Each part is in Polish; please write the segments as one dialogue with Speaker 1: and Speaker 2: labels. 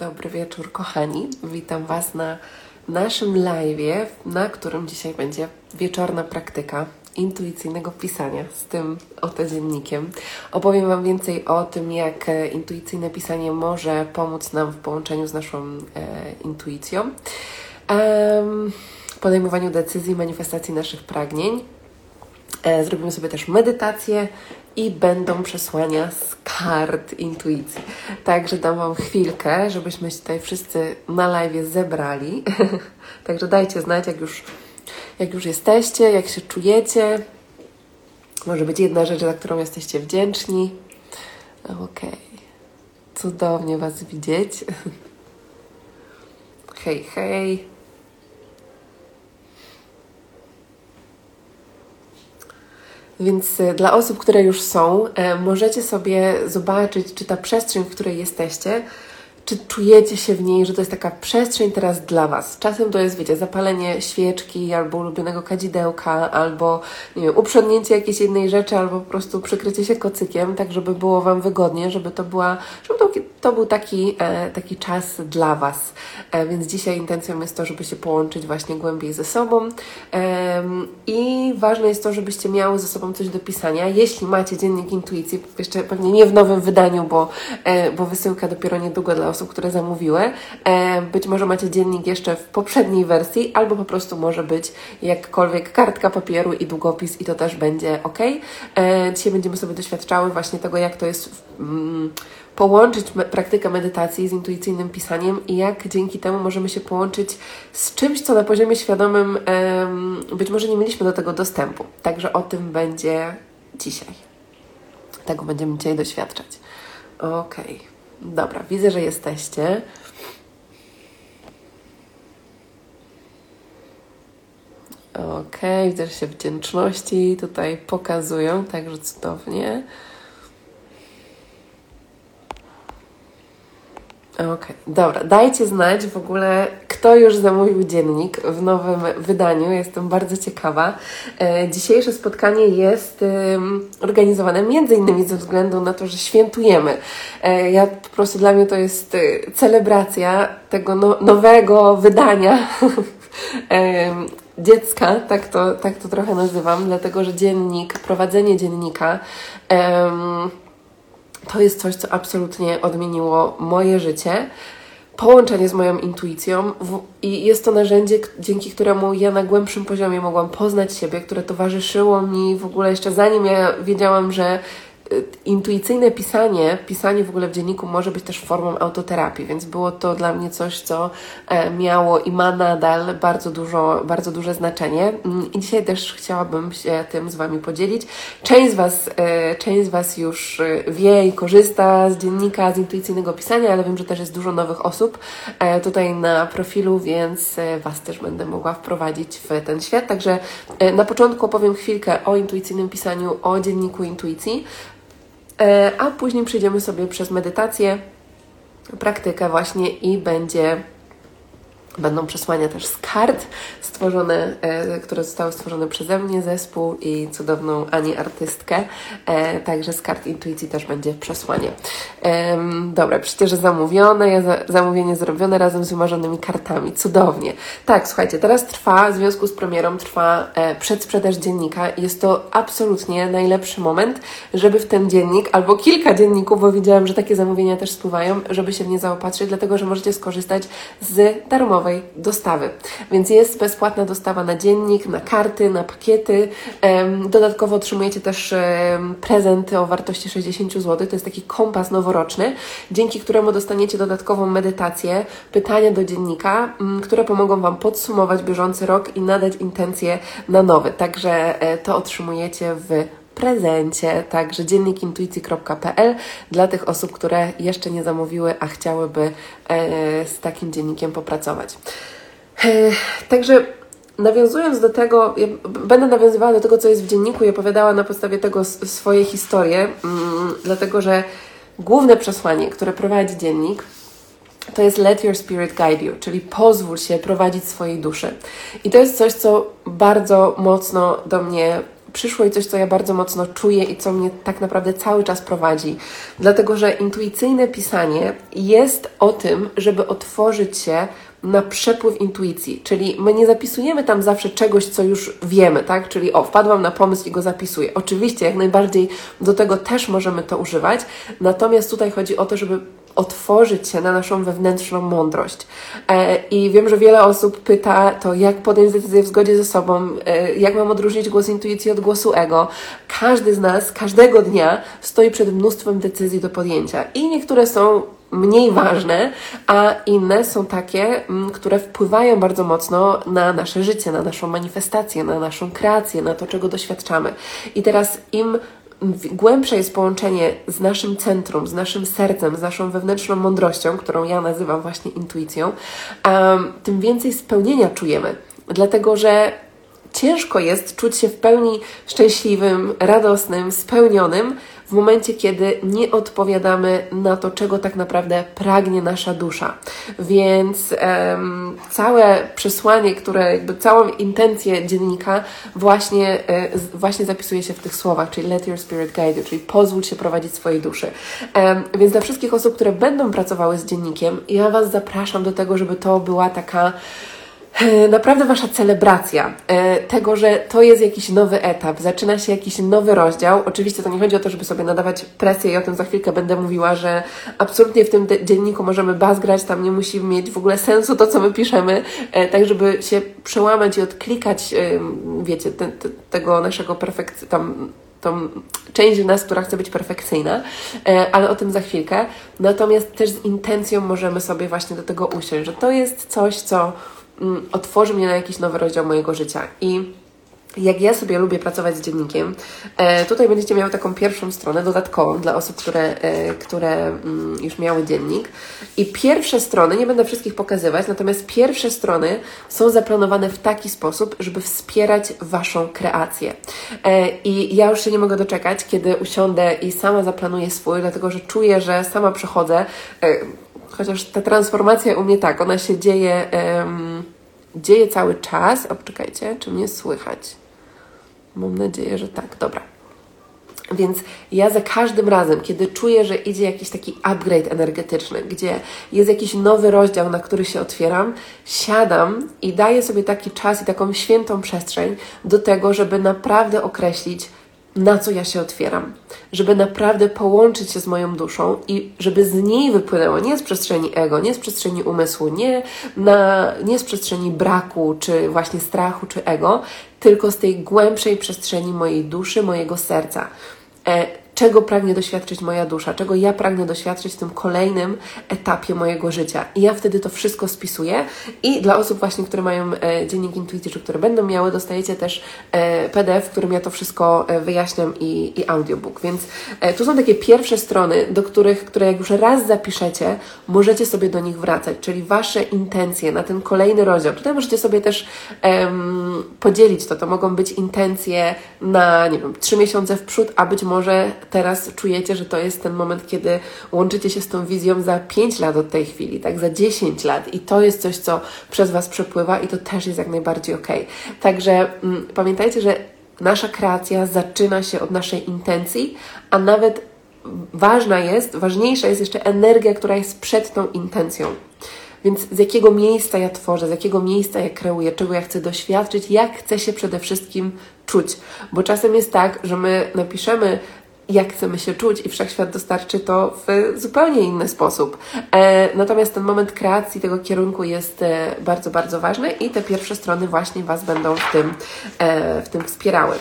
Speaker 1: Dobry wieczór, kochani. Witam Was na naszym live, na którym dzisiaj będzie wieczorna praktyka intuicyjnego pisania z tym oto dziennikiem. Opowiem Wam więcej o tym, jak e, intuicyjne pisanie może pomóc nam w połączeniu z naszą e, intuicją, um, podejmowaniu decyzji, manifestacji naszych pragnień. E, zrobimy sobie też medytację i będą przesłania z kart intuicji. Także dam Wam chwilkę, żebyśmy się tutaj wszyscy na live zebrali. Także dajcie znać, jak już, jak już jesteście, jak się czujecie. Może być jedna rzecz, za którą jesteście wdzięczni. Okej. Okay. Cudownie Was widzieć. Hej, hej. Więc e, dla osób, które już są, e, możecie sobie zobaczyć, czy ta przestrzeń, w której jesteście, czy czujecie się w niej, że to jest taka przestrzeń teraz dla Was? Czasem to jest, wiecie, zapalenie świeczki albo ulubionego kadzidełka, albo nie wiem, uprzednięcie jakiejś jednej rzeczy, albo po prostu przykrycie się kocykiem, tak żeby było Wam wygodnie, żeby to była, żeby to, to był taki, e, taki czas dla Was. E, więc dzisiaj intencją jest to, żeby się połączyć właśnie głębiej ze sobą e, i ważne jest to, żebyście miały ze sobą coś do pisania. Jeśli macie dziennik intuicji, jeszcze pewnie nie w nowym wydaniu, bo, e, bo wysyłka dopiero niedługo dla osób, które zamówiły. E, być może macie dziennik jeszcze w poprzedniej wersji, albo po prostu może być jakkolwiek kartka papieru i długopis i to też będzie ok. E, dzisiaj będziemy sobie doświadczały właśnie tego, jak to jest mm, połączyć me praktykę medytacji z intuicyjnym pisaniem i jak dzięki temu możemy się połączyć z czymś, co na poziomie świadomym być może nie mieliśmy do tego dostępu. Także o tym będzie dzisiaj. Tego będziemy dzisiaj doświadczać. Okej. Okay. Dobra, widzę, że jesteście. Ok, widzę, że się wdzięczności tutaj pokazują, także cudownie. Okej, okay. dobra. Dajcie znać w ogóle, kto już zamówił dziennik w nowym wydaniu. Jestem bardzo ciekawa. E, dzisiejsze spotkanie jest organizowane między innymi ze względu na to, że świętujemy. E, ja po prostu dla mnie to jest e, celebracja tego no, nowego wydania. Dziecka, tak to, tak to trochę nazywam, dlatego że dziennik, prowadzenie dziennika to jest coś, co absolutnie odmieniło moje życie. Połączenie z moją intuicją i jest to narzędzie, dzięki któremu ja na głębszym poziomie mogłam poznać siebie, które towarzyszyło mi w ogóle jeszcze zanim ja wiedziałam, że intuicyjne pisanie, pisanie w ogóle w dzienniku może być też formą autoterapii, więc było to dla mnie coś, co e, miało i ma nadal bardzo, dużo, bardzo duże znaczenie. I dzisiaj też chciałabym się tym z Wami podzielić. Część z Was, e, część z Was już e, wie i korzysta z dziennika, z intuicyjnego pisania, ale wiem, że też jest dużo nowych osób tutaj na profilu, więc Was też będę mogła wprowadzić w ten świat. Także na początku opowiem chwilkę o intuicyjnym pisaniu, o dzienniku intuicji. E, a później przejdziemy sobie przez medytację, praktykę właśnie i będzie Będą przesłania też z kart stworzone, e, które zostały stworzone przeze mnie, zespół i cudowną Ani artystkę. E, także z kart intuicji też będzie przesłanie. Dobra, przecież zamówione, ja za, zamówienie zrobione razem z wymarzonymi kartami. Cudownie. Tak, słuchajcie, teraz trwa, w związku z premierą, trwa e, przedsprzedaż dziennika. Jest to absolutnie najlepszy moment, żeby w ten dziennik, albo kilka dzienników, bo widziałam, że takie zamówienia też spływają, żeby się w nie zaopatrzyć, dlatego że możecie skorzystać z darmowej dostawy. Więc jest bezpłatna dostawa na dziennik, na karty, na pakiety. Dodatkowo otrzymujecie też prezenty o wartości 60 zł. To jest taki kompas noworoczny, dzięki któremu dostaniecie dodatkową medytację, pytania do dziennika, które pomogą Wam podsumować bieżący rok i nadać intencje na nowy. Także e, to otrzymujecie w prezencie, także dziennikintuicji.pl dla tych osób, które jeszcze nie zamówiły, a chciałyby e, z takim dziennikiem popracować. E, także nawiązując do tego, ja będę nawiązywała do tego, co jest w dzienniku i opowiadała na podstawie tego swoje historie, mm, dlatego że główne przesłanie, które prowadzi dziennik, to jest let your spirit guide you, czyli pozwól się prowadzić swojej duszy. I to jest coś, co bardzo mocno do mnie przyszło i coś, co ja bardzo mocno czuję i co mnie tak naprawdę cały czas prowadzi. Dlatego, że intuicyjne pisanie jest o tym, żeby otworzyć się na przepływ intuicji, czyli my nie zapisujemy tam zawsze czegoś, co już wiemy, tak? Czyli o, wpadłam na pomysł i go zapisuję. Oczywiście, jak najbardziej do tego też możemy to używać, natomiast tutaj chodzi o to, żeby otworzyć się na naszą wewnętrzną mądrość. E, I wiem, że wiele osób pyta to, jak podjąć decyzję w zgodzie ze sobą, e, jak mam odróżnić głos intuicji od głosu ego. Każdy z nas, każdego dnia stoi przed mnóstwem decyzji do podjęcia i niektóre są mniej ważne, a inne są takie, mm, które wpływają bardzo mocno na nasze życie, na naszą manifestację, na naszą kreację, na to, czego doświadczamy. I teraz im głębsze jest połączenie z naszym centrum, z naszym sercem, z naszą wewnętrzną mądrością, którą ja nazywam właśnie intuicją, um, tym więcej spełnienia czujemy. Dlatego, że ciężko jest czuć się w pełni szczęśliwym, radosnym, spełnionym w momencie, kiedy nie odpowiadamy na to, czego tak naprawdę pragnie nasza dusza. Więc um, całe przesłanie, które jakby całą intencję dziennika właśnie, e, właśnie zapisuje się w tych słowach, czyli let your spirit guide you, czyli pozwól się prowadzić swojej duszy. Um, więc dla wszystkich osób, które będą pracowały z dziennikiem, ja Was zapraszam do tego, żeby to była taka naprawdę Wasza celebracja e, tego, że to jest jakiś nowy etap, zaczyna się jakiś nowy rozdział. Oczywiście to nie chodzi o to, żeby sobie nadawać presję i o tym za chwilkę będę mówiła, że absolutnie w tym dzienniku możemy bazgrać, tam nie musi mieć w ogóle sensu to, co my piszemy, e, tak żeby się przełamać i odklikać, wiecie, te, te, tego naszego perfekcji, tam tą część nas, która chce być perfekcyjna, ale o tym za chwilkę. Natomiast też z intencją możemy sobie właśnie do tego usiąść, że to jest coś, co otworzy mnie na jakiś nowy rozdział mojego życia. I jak ja sobie lubię pracować z dziennikiem, e, tutaj będziecie miały taką pierwszą stronę dodatkową dla osób, które, e, które mm, już miały dziennik. I pierwsze strony, nie będę wszystkich pokazywać, natomiast pierwsze strony są zaplanowane w taki sposób, żeby wspierać Waszą kreację. E, I ja już się nie mogę doczekać, kiedy usiądę i sama zaplanuję swój, dlatego że czuję, że sama przechodzę chociaż ta transformacja u mnie tak, ona się dzieje, um, dzieje cały czas. O, czekajcie, czy mnie słychać? Mam nadzieję, że tak. Dobra. Więc ja za każdym razem, kiedy czuję, że idzie jakiś taki upgrade energetyczny, gdzie jest jakiś nowy rozdział, na który się otwieram, siadam i daję sobie taki czas i taką świętą przestrzeń do tego, żeby naprawdę określić, na co ja się otwieram, żeby naprawdę połączyć się z moją duszą i żeby z niej wypłynęło nie z przestrzeni ego, nie z przestrzeni umysłu, nie, na, nie z przestrzeni braku, czy właśnie strachu, czy ego, tylko z tej głębszej przestrzeni mojej duszy, mojego serca. E, czego pragnie doświadczyć moja dusza, czego ja pragnę doświadczyć w tym kolejnym etapie mojego życia. I ja wtedy to wszystko spisuję i dla osób właśnie, które mają e, dziennik intuicji, czy które będą miały, dostajecie też e, PDF, w którym ja to wszystko e, wyjaśniam i, i audiobook. Więc e, tu są takie pierwsze strony, do których, które jak już raz zapiszecie, możecie sobie do nich wracać, czyli Wasze intencje na ten kolejny rozdział. Tutaj możecie sobie też podzielić to. To mogą być intencje na, nie wiem, trzy miesiące w przód, a być może teraz czujecie, że to jest ten moment, kiedy łączycie się z tą wizją za 5 lat od tej chwili, tak, za 10 lat i to jest coś, co przez Was przepływa i to też jest jak najbardziej ok. Także mm, pamiętajcie, że nasza kreacja zaczyna się od naszej intencji, a nawet ważna jest, ważniejsza jest jeszcze energia, która jest przed tą intencją. Więc z jakiego miejsca ja tworzę, z jakiego miejsca ja kreuję, czego ja chcę doświadczyć, jak chcę się przede wszystkim czuć. Bo czasem jest tak, że my napiszemy jak chcemy się czuć i wszechświat dostarczy to w zupełnie inny sposób. E, natomiast ten moment kreacji tego kierunku jest e, bardzo, bardzo ważny i te pierwsze strony właśnie Was będą w tym, e, w tym wspierały.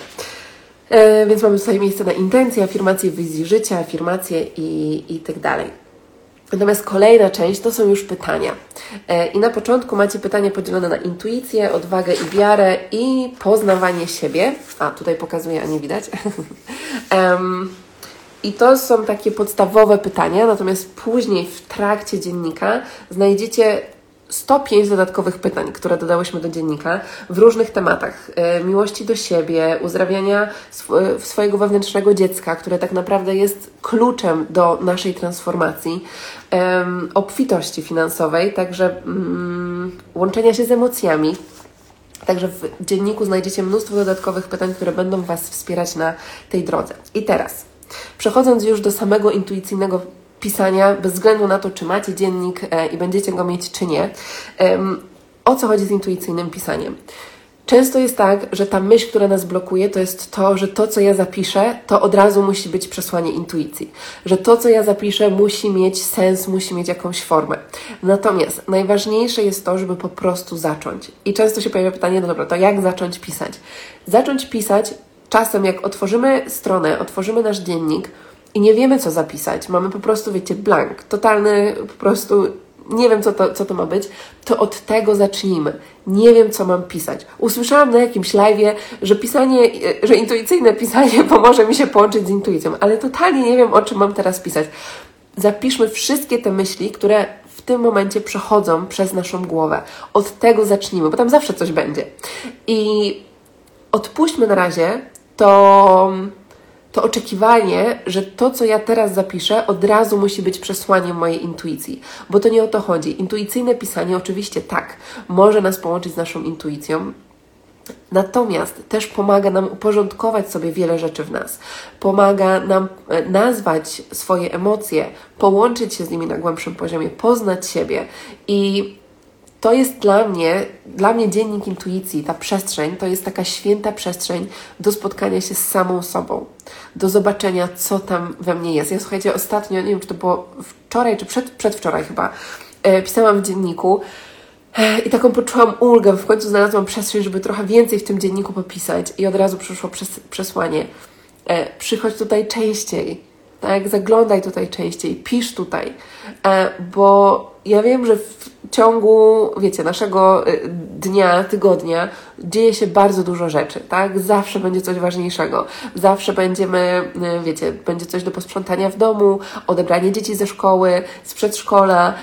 Speaker 1: Więc mamy tutaj miejsce na intencje, afirmacje wizji życia, afirmacje i, i tak dalej. Natomiast kolejna część to są już pytania. E, I na początku macie pytania podzielone na intuicję, odwagę i wiarę i poznawanie siebie. A tutaj pokazuję, a nie widać. um, I to są takie podstawowe pytania, natomiast później w trakcie dziennika znajdziecie 105 dodatkowych pytań, które dodałyśmy do dziennika w różnych tematach. E, miłości do siebie, uzdrawiania sw swojego wewnętrznego dziecka, które tak naprawdę jest kluczem do naszej transformacji, obfitości finansowej, także mm, łączenia się z emocjami, Także w dzienniku znajdziecie mnóstwo dodatkowych pytań, które będą Was wspierać na tej drodze. I teraz, przechodząc już do samego intuicyjnego pisania, bez względu na to, czy macie dziennik e, i będziecie go mieć, czy nie, o co chodzi z intuicyjnym pisaniem? Często jest tak, że ta myśl, która nas blokuje, to jest to, że to, co ja zapiszę, to od razu musi być przesłanie intuicji. Że to, co ja zapiszę, musi mieć sens, musi mieć jakąś formę. Natomiast najważniejsze jest to, żeby po prostu zacząć. I często się pojawia pytanie, no dobra, to jak zacząć pisać? Zacząć pisać czasem, jak otworzymy stronę, otworzymy nasz dziennik i nie wiemy, co zapisać. Mamy po prostu, wiecie, blank, totalny po prostu nie wiem, co to, co to ma być, to od tego zacznijmy. Nie wiem, co mam pisać. Usłyszałam na jakimś live, że pisanie, że intuicyjne pisanie pomoże mi się połączyć z intuicją, ale totalnie nie wiem, o czym mam teraz pisać. Zapiszmy wszystkie te myśli, które w tym momencie przechodzą przez naszą głowę. Od tego zacznijmy, bo tam zawsze coś będzie. I odpuśćmy na razie to to oczekiwanie, że to, co ja teraz zapiszę, od razu musi być przesłaniem mojej intuicji, bo to nie o to chodzi. Intuicyjne pisanie, oczywiście tak, może nas połączyć z naszą intuicją, Natomiast też pomaga nam uporządkować sobie wiele rzeczy w nas. Pomaga nam e, nazwać swoje emocje, połączyć się z nimi na głębszym poziomie, poznać siebie i to jest dla mnie, dla mnie dziennik intuicji, ta przestrzeń, to jest taka święta przestrzeń do spotkania się z samą sobą, do zobaczenia, co tam we mnie jest. Ja słuchajcie, ostatnio, nie wiem, czy to było wczoraj, czy przed, przedwczoraj chyba, e, pisałam w dzienniku e, i taką poczułam ulgę, w końcu znalazłam przestrzeń, żeby trochę więcej w tym dzienniku popisać i od razu przyszło przes przesłanie. E, przychodź tutaj częściej, tak? Zaglądaj tutaj częściej, pisz tutaj, e, bo ja wiem, że ciągu, wiecie, naszego y, dnia, tygodnia dzieje się bardzo dużo rzeczy, tak? Zawsze będzie coś ważniejszego. Zawsze będziemy, y, wiecie, będzie coś do posprzątania w domu, odebranie dzieci ze szkoły, z przedszkola,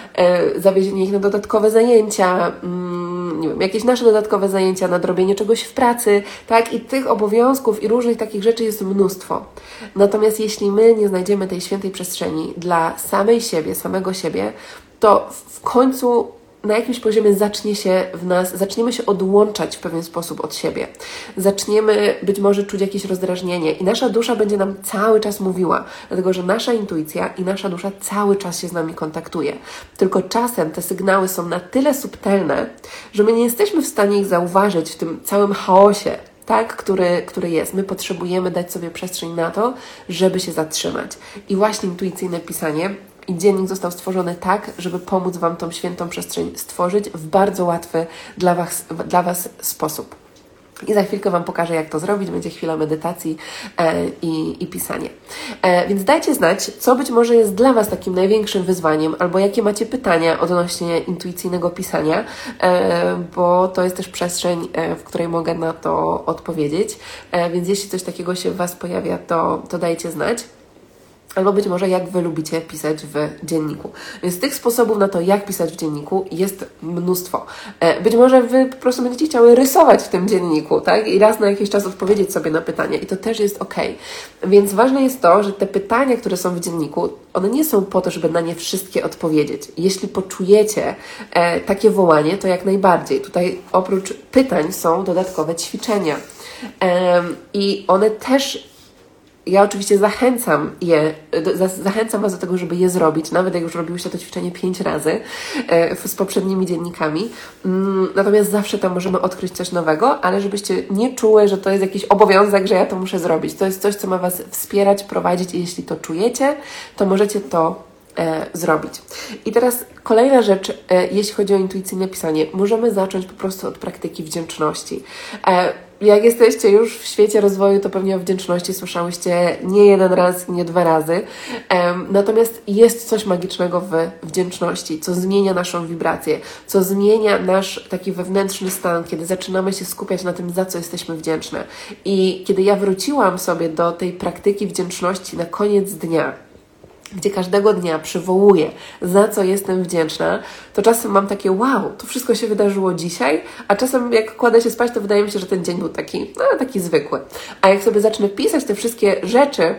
Speaker 1: y, zawiezienie ich na dodatkowe zajęcia, mm, nie wiem, jakieś nasze dodatkowe zajęcia, nadrobienie czegoś w pracy, tak? I tych obowiązków i różnych takich rzeczy jest mnóstwo. Natomiast jeśli my nie znajdziemy tej świętej przestrzeni dla samej siebie, samego siebie, to w końcu na jakimś poziomie zacznie się w nas, zaczniemy się odłączać w pewien sposób od siebie. Zaczniemy być może czuć jakieś rozdrażnienie i nasza dusza będzie nam cały czas mówiła, dlatego że nasza intuicja i nasza dusza cały czas się z nami kontaktuje. Tylko czasem te sygnały są na tyle subtelne, że my nie jesteśmy w stanie ich zauważyć w tym całym chaosie, tak, który, który jest. My potrzebujemy dać sobie przestrzeń na to, żeby się zatrzymać. I właśnie intuicyjne pisanie i dziennik został stworzony tak, żeby pomóc Wam tą świętą przestrzeń stworzyć w bardzo łatwy dla Was, dla was sposób. I za chwilkę Wam pokażę, jak to zrobić. Będzie chwila medytacji e, i, i pisanie. E, więc dajcie znać, co być może jest dla Was takim największym wyzwaniem, albo jakie macie pytania odnośnie intuicyjnego pisania, e, bo to jest też przestrzeń, e, w której mogę na to odpowiedzieć. E, więc jeśli coś takiego się w Was pojawia, to, to dajcie znać albo być może jak Wy lubicie pisać w dzienniku. Więc tych sposobów na to, jak pisać w dzienniku jest mnóstwo. E, być może Wy po prostu będziecie chciały rysować w tym dzienniku, tak? I raz na jakiś czas odpowiedzieć sobie na pytania i to też jest ok. Więc ważne jest to, że te pytania, które są w dzienniku, one nie są po to, żeby na nie wszystkie odpowiedzieć. Jeśli poczujecie e, takie wołanie, to jak najbardziej. Tutaj oprócz pytań są dodatkowe ćwiczenia. E, I one też ja oczywiście zachęcam je, zachęcam Was do tego, żeby je zrobić, nawet jak już robiłyście to ćwiczenie pięć razy e, z poprzednimi dziennikami. Mm, natomiast zawsze tam możemy odkryć coś nowego, ale żebyście nie czuły, że to jest jakiś obowiązek, że ja to muszę zrobić. To jest coś, co ma Was wspierać, prowadzić i jeśli to czujecie, to możecie to e, zrobić. I teraz kolejna rzecz, e, jeśli chodzi o intuicyjne pisanie, możemy zacząć po prostu od praktyki wdzięczności. Jak jesteście już w świecie rozwoju, to pewnie o wdzięczności słyszałyście nie jeden raz, nie dwa razy. Natomiast jest coś magicznego w wdzięczności, co zmienia naszą wibrację, co zmienia nasz taki wewnętrzny stan, kiedy zaczynamy się skupiać na tym, za co jesteśmy wdzięczne. I kiedy ja wróciłam sobie do tej praktyki wdzięczności na koniec dnia, gdzie każdego dnia przywołuję, za co jestem wdzięczna, to czasem mam takie wow, to wszystko się wydarzyło dzisiaj, a czasem jak kładę się spać, to wydaje mi się, że ten dzień był taki, no, taki zwykły. A jak sobie zacznę pisać te wszystkie rzeczy,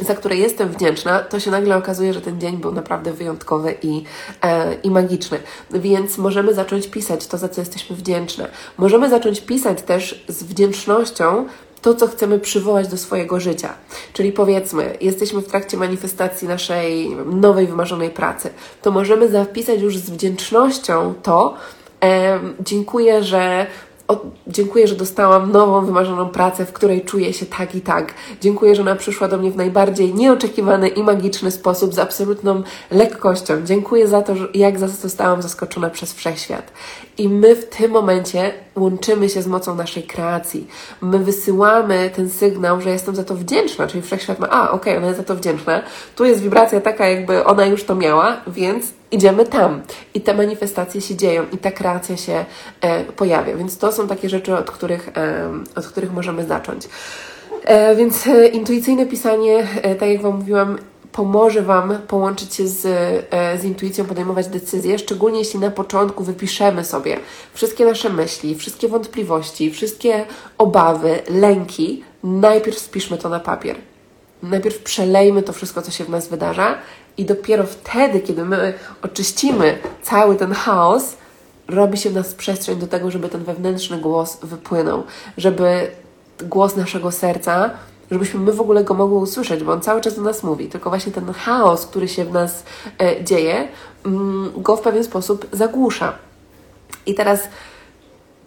Speaker 1: za które jestem wdzięczna, to się nagle okazuje, że ten dzień był naprawdę wyjątkowy i, e, i magiczny. Więc możemy zacząć pisać to, za co jesteśmy wdzięczne. Możemy zacząć pisać też z wdzięcznością to, co chcemy przywołać do swojego życia. Czyli powiedzmy, jesteśmy w trakcie manifestacji naszej nowej, wymarzonej pracy, to możemy zapisać już z wdzięcznością to, e, dziękuję, że o, dziękuję, że dostałam nową, wymarzoną pracę, w której czuję się tak i tak. Dziękuję, że ona przyszła do mnie w najbardziej nieoczekiwany i magiczny sposób, z absolutną lekkością. Dziękuję za to, że jak zostałam zaskoczona przez wszechświat. I my w tym momencie łączymy się z mocą naszej kreacji. My wysyłamy ten sygnał, że jestem za to wdzięczna, czyli wszechświat ma, a okej, okay, ona jest za to wdzięczna. Tu jest wibracja taka, jakby ona już to miała, więc idziemy tam. I te manifestacje się dzieją i ta kreacja się e, pojawia. Więc to są takie rzeczy, od których, e, od których możemy zacząć. E, więc e, intuicyjne pisanie, e, tak jak Wam mówiłam, pomoże Wam połączyć się z, e, z intuicją, podejmować decyzje, szczególnie jeśli na początku wypiszemy sobie wszystkie nasze myśli, wszystkie wątpliwości, wszystkie obawy, lęki. Najpierw spiszmy to na papier. Najpierw przelejmy to wszystko, co się w nas wydarza, i dopiero wtedy, kiedy my oczyścimy cały ten chaos, robi się w nas przestrzeń do tego, żeby ten wewnętrzny głos wypłynął, żeby głos naszego serca żebyśmy my w ogóle go mogły usłyszeć, bo on cały czas do nas mówi, tylko właśnie ten chaos, który się w nas e, dzieje, mm, go w pewien sposób zagłusza. I teraz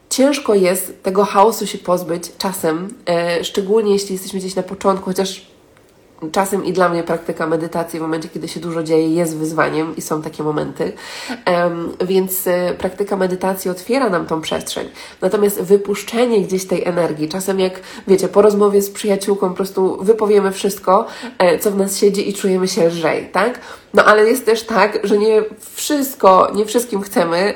Speaker 1: ciężko jest tego chaosu się pozbyć czasem, e, szczególnie jeśli jesteśmy gdzieś na początku, chociaż czasem i dla mnie praktyka medytacji w momencie, kiedy się dużo dzieje, jest wyzwaniem i są takie momenty. Więc y, praktyka medytacji otwiera nam tą przestrzeń. Natomiast wypuszczenie gdzieś tej energii, czasem jak wiecie, po rozmowie z przyjaciółką po prostu wypowiemy wszystko, e, co w nas siedzi i czujemy się lżej, tak? No ale jest też tak, że nie wszystko, nie wszystkim chcemy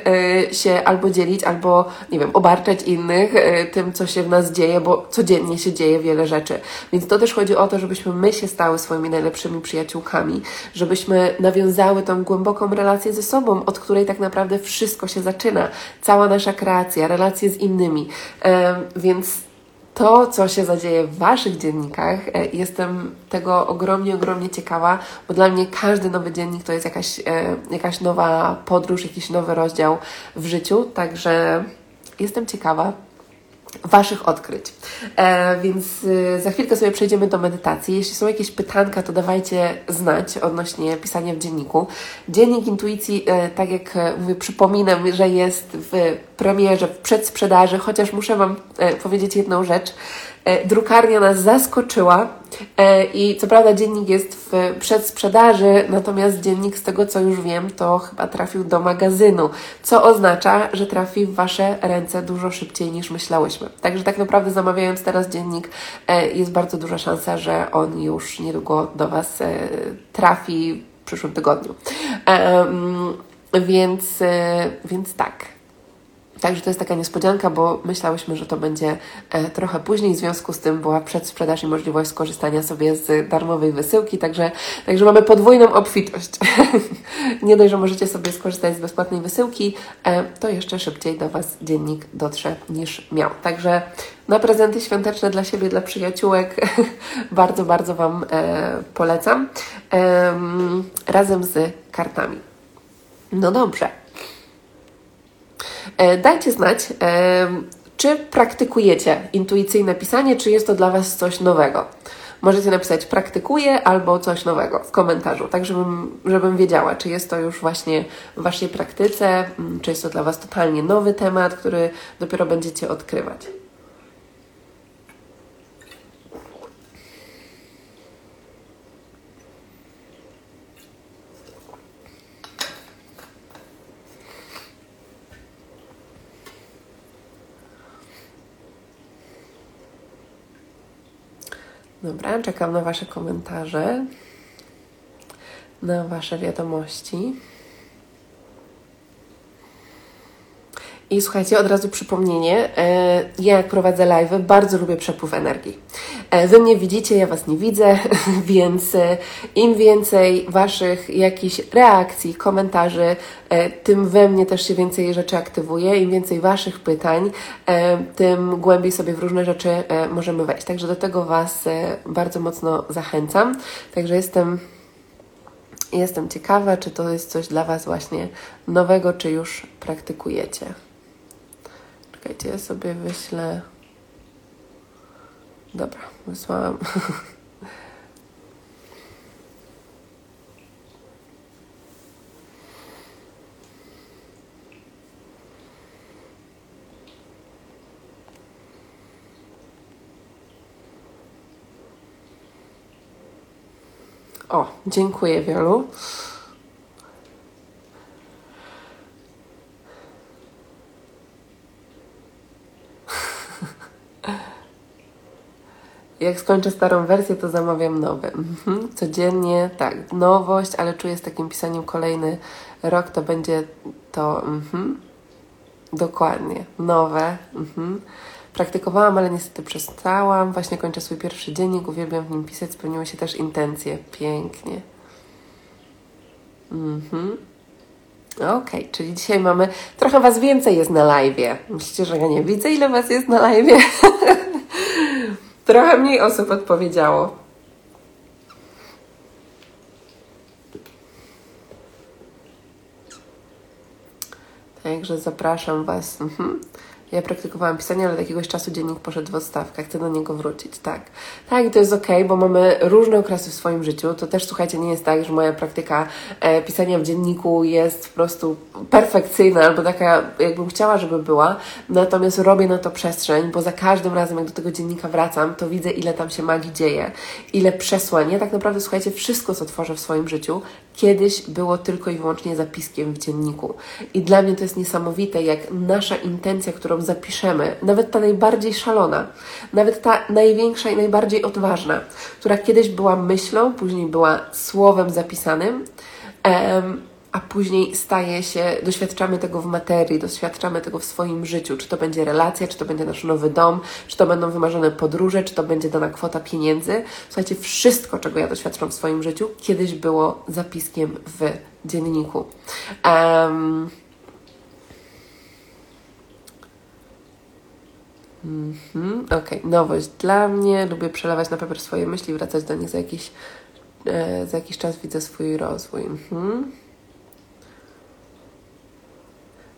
Speaker 1: y, się albo dzielić, albo, nie wiem, obarczać innych tym, co się w nas dzieje, bo codziennie się dzieje wiele rzeczy. Więc to też chodzi o to, żebyśmy my się stały swoimi najlepszymi przyjaciółkami, żebyśmy nawiązały tą głęboką relację ze sobą, od której tak naprawdę wszystko się zaczyna. Cała nasza kreacja, relacje z innymi. Więc to, co się zadzieje w Waszych dziennikach. E, jestem tego ogromnie, ogromnie ciekawa, bo dla mnie każdy nowy dziennik to jest jakaś, e, jakaś nowa podróż, jakiś nowy rozdział w życiu, także jestem ciekawa, Waszych odkryć. E, więc y, za chwilkę sobie przejdziemy do medytacji. Jeśli są jakieś pytanka, to dawajcie znać odnośnie pisania w dzienniku. Dziennik intuicji, e, tak jak e, mówię, przypominam, że jest w premierze, w przedsprzedaży, chociaż muszę Wam e, powiedzieć jedną rzecz. E, drukarnia nas zaskoczyła e, i co prawda dziennik jest w przedsprzedaży, natomiast dziennik z tego co już wiem to chyba trafił do magazynu, co oznacza, że trafi w Wasze ręce dużo szybciej niż myślałyśmy. Także tak naprawdę zamawiając teraz dziennik e, jest bardzo duża szansa, że on już niedługo do Was trafi w przyszłym tygodniu. Więc, więc tak. Także to jest taka niespodzianka, bo myślałyśmy, że to będzie e, trochę później, w związku z tym była przedsprzedaż i możliwość skorzystania sobie z darmowej wysyłki, także, także mamy podwójną obfitość. Nie dość, że możecie sobie skorzystać z bezpłatnej wysyłki, e, to jeszcze szybciej do Was dziennik dotrze niż miał. Także na prezenty świąteczne dla siebie, dla przyjaciółek bardzo, bardzo Wam e, polecam. razem z kartami. No dobrze. E, dajcie znać, e, czy praktykujecie intuicyjne pisanie, czy jest to dla Was coś nowego. Możecie napisać praktykuję albo coś nowego w komentarzu, tak żebym, żebym wiedziała, czy jest to już właśnie w Waszej praktyce, czy jest to dla Was totalnie nowy temat, który dopiero będziecie odkrywać. Dobra, czekam na Wasze komentarze, na Wasze wiadomości. I słuchajcie, od razu przypomnienie, e, ja jak prowadzę live, bardzo lubię przepływ energii. E, wy mnie widzicie, ja Was nie widzę, więc e, im więcej Waszych jakichś reakcji, komentarzy, tym we mnie też się więcej rzeczy aktywuje, im więcej Waszych pytań, tym głębiej sobie w różne rzeczy możemy wejść. Także do tego Was bardzo mocno zachęcam. Także jestem Jestem ciekawa, czy to jest coś dla Was właśnie nowego, czy już praktykujecie. Czekajcie, ja sobie wyślę. Dobra, wysłałam. O, dziękuję wielu. Jak skończę starą wersję, to zamawiam nowe. Mhm. Codziennie, tak, nowość, ale czuję z takim pisaniem kolejny rok, to będzie to mhm. dokładnie, nowe. Mhm. Praktykowałam, ale niestety przestałam. Właśnie kończę swój pierwszy dziennik, uwielbiam w nim pisać, spełniły się też intencje. Pięknie. Mhm. Okej, okay, czyli dzisiaj mamy trochę Was więcej jest na live. Myślicie, że ja nie widzę, ile Was jest na live? trochę mniej osób odpowiedziało. Także zapraszam Was. Mhm. Ja praktykowałam pisanie, ale od jakiegoś czasu dziennik poszedł w odstawkę. Chcę do niego wrócić, tak. Tak, i to jest ok, bo mamy różne okresy w swoim życiu. To też, słuchajcie, nie jest tak, że moja praktyka e, pisania w dzienniku jest po prostu perfekcyjna albo taka, jakbym chciała, żeby była. Natomiast robię na to przestrzeń, bo za każdym razem, jak do tego dziennika wracam, to widzę, ile tam się magii dzieje, ile przesłań. Ja tak naprawdę, słuchajcie, wszystko, co tworzę w swoim życiu, kiedyś było tylko i wyłącznie zapiskiem w dzienniku. I dla mnie to jest niesamowite, jak nasza intencja, którą zapiszemy, nawet ta najbardziej szalona, nawet ta największa i najbardziej odważna, która kiedyś była myślą, później była słowem zapisanym, em, a później staje się, doświadczamy tego w materii, doświadczamy tego w swoim życiu. Czy to będzie relacja, czy to będzie nasz nowy dom, czy to będą wymarzone podróże, czy to będzie dana kwota pieniędzy. Słuchajcie, wszystko, czego ja doświadczam w swoim życiu, kiedyś było zapiskiem w dzienniku. Um, Mhm, Okej, okay. nowość dla mnie. Lubię przelewać na papier swoje myśli, wracać do nich za jakiś, e, za jakiś czas, widzę swój rozwój. Mhm.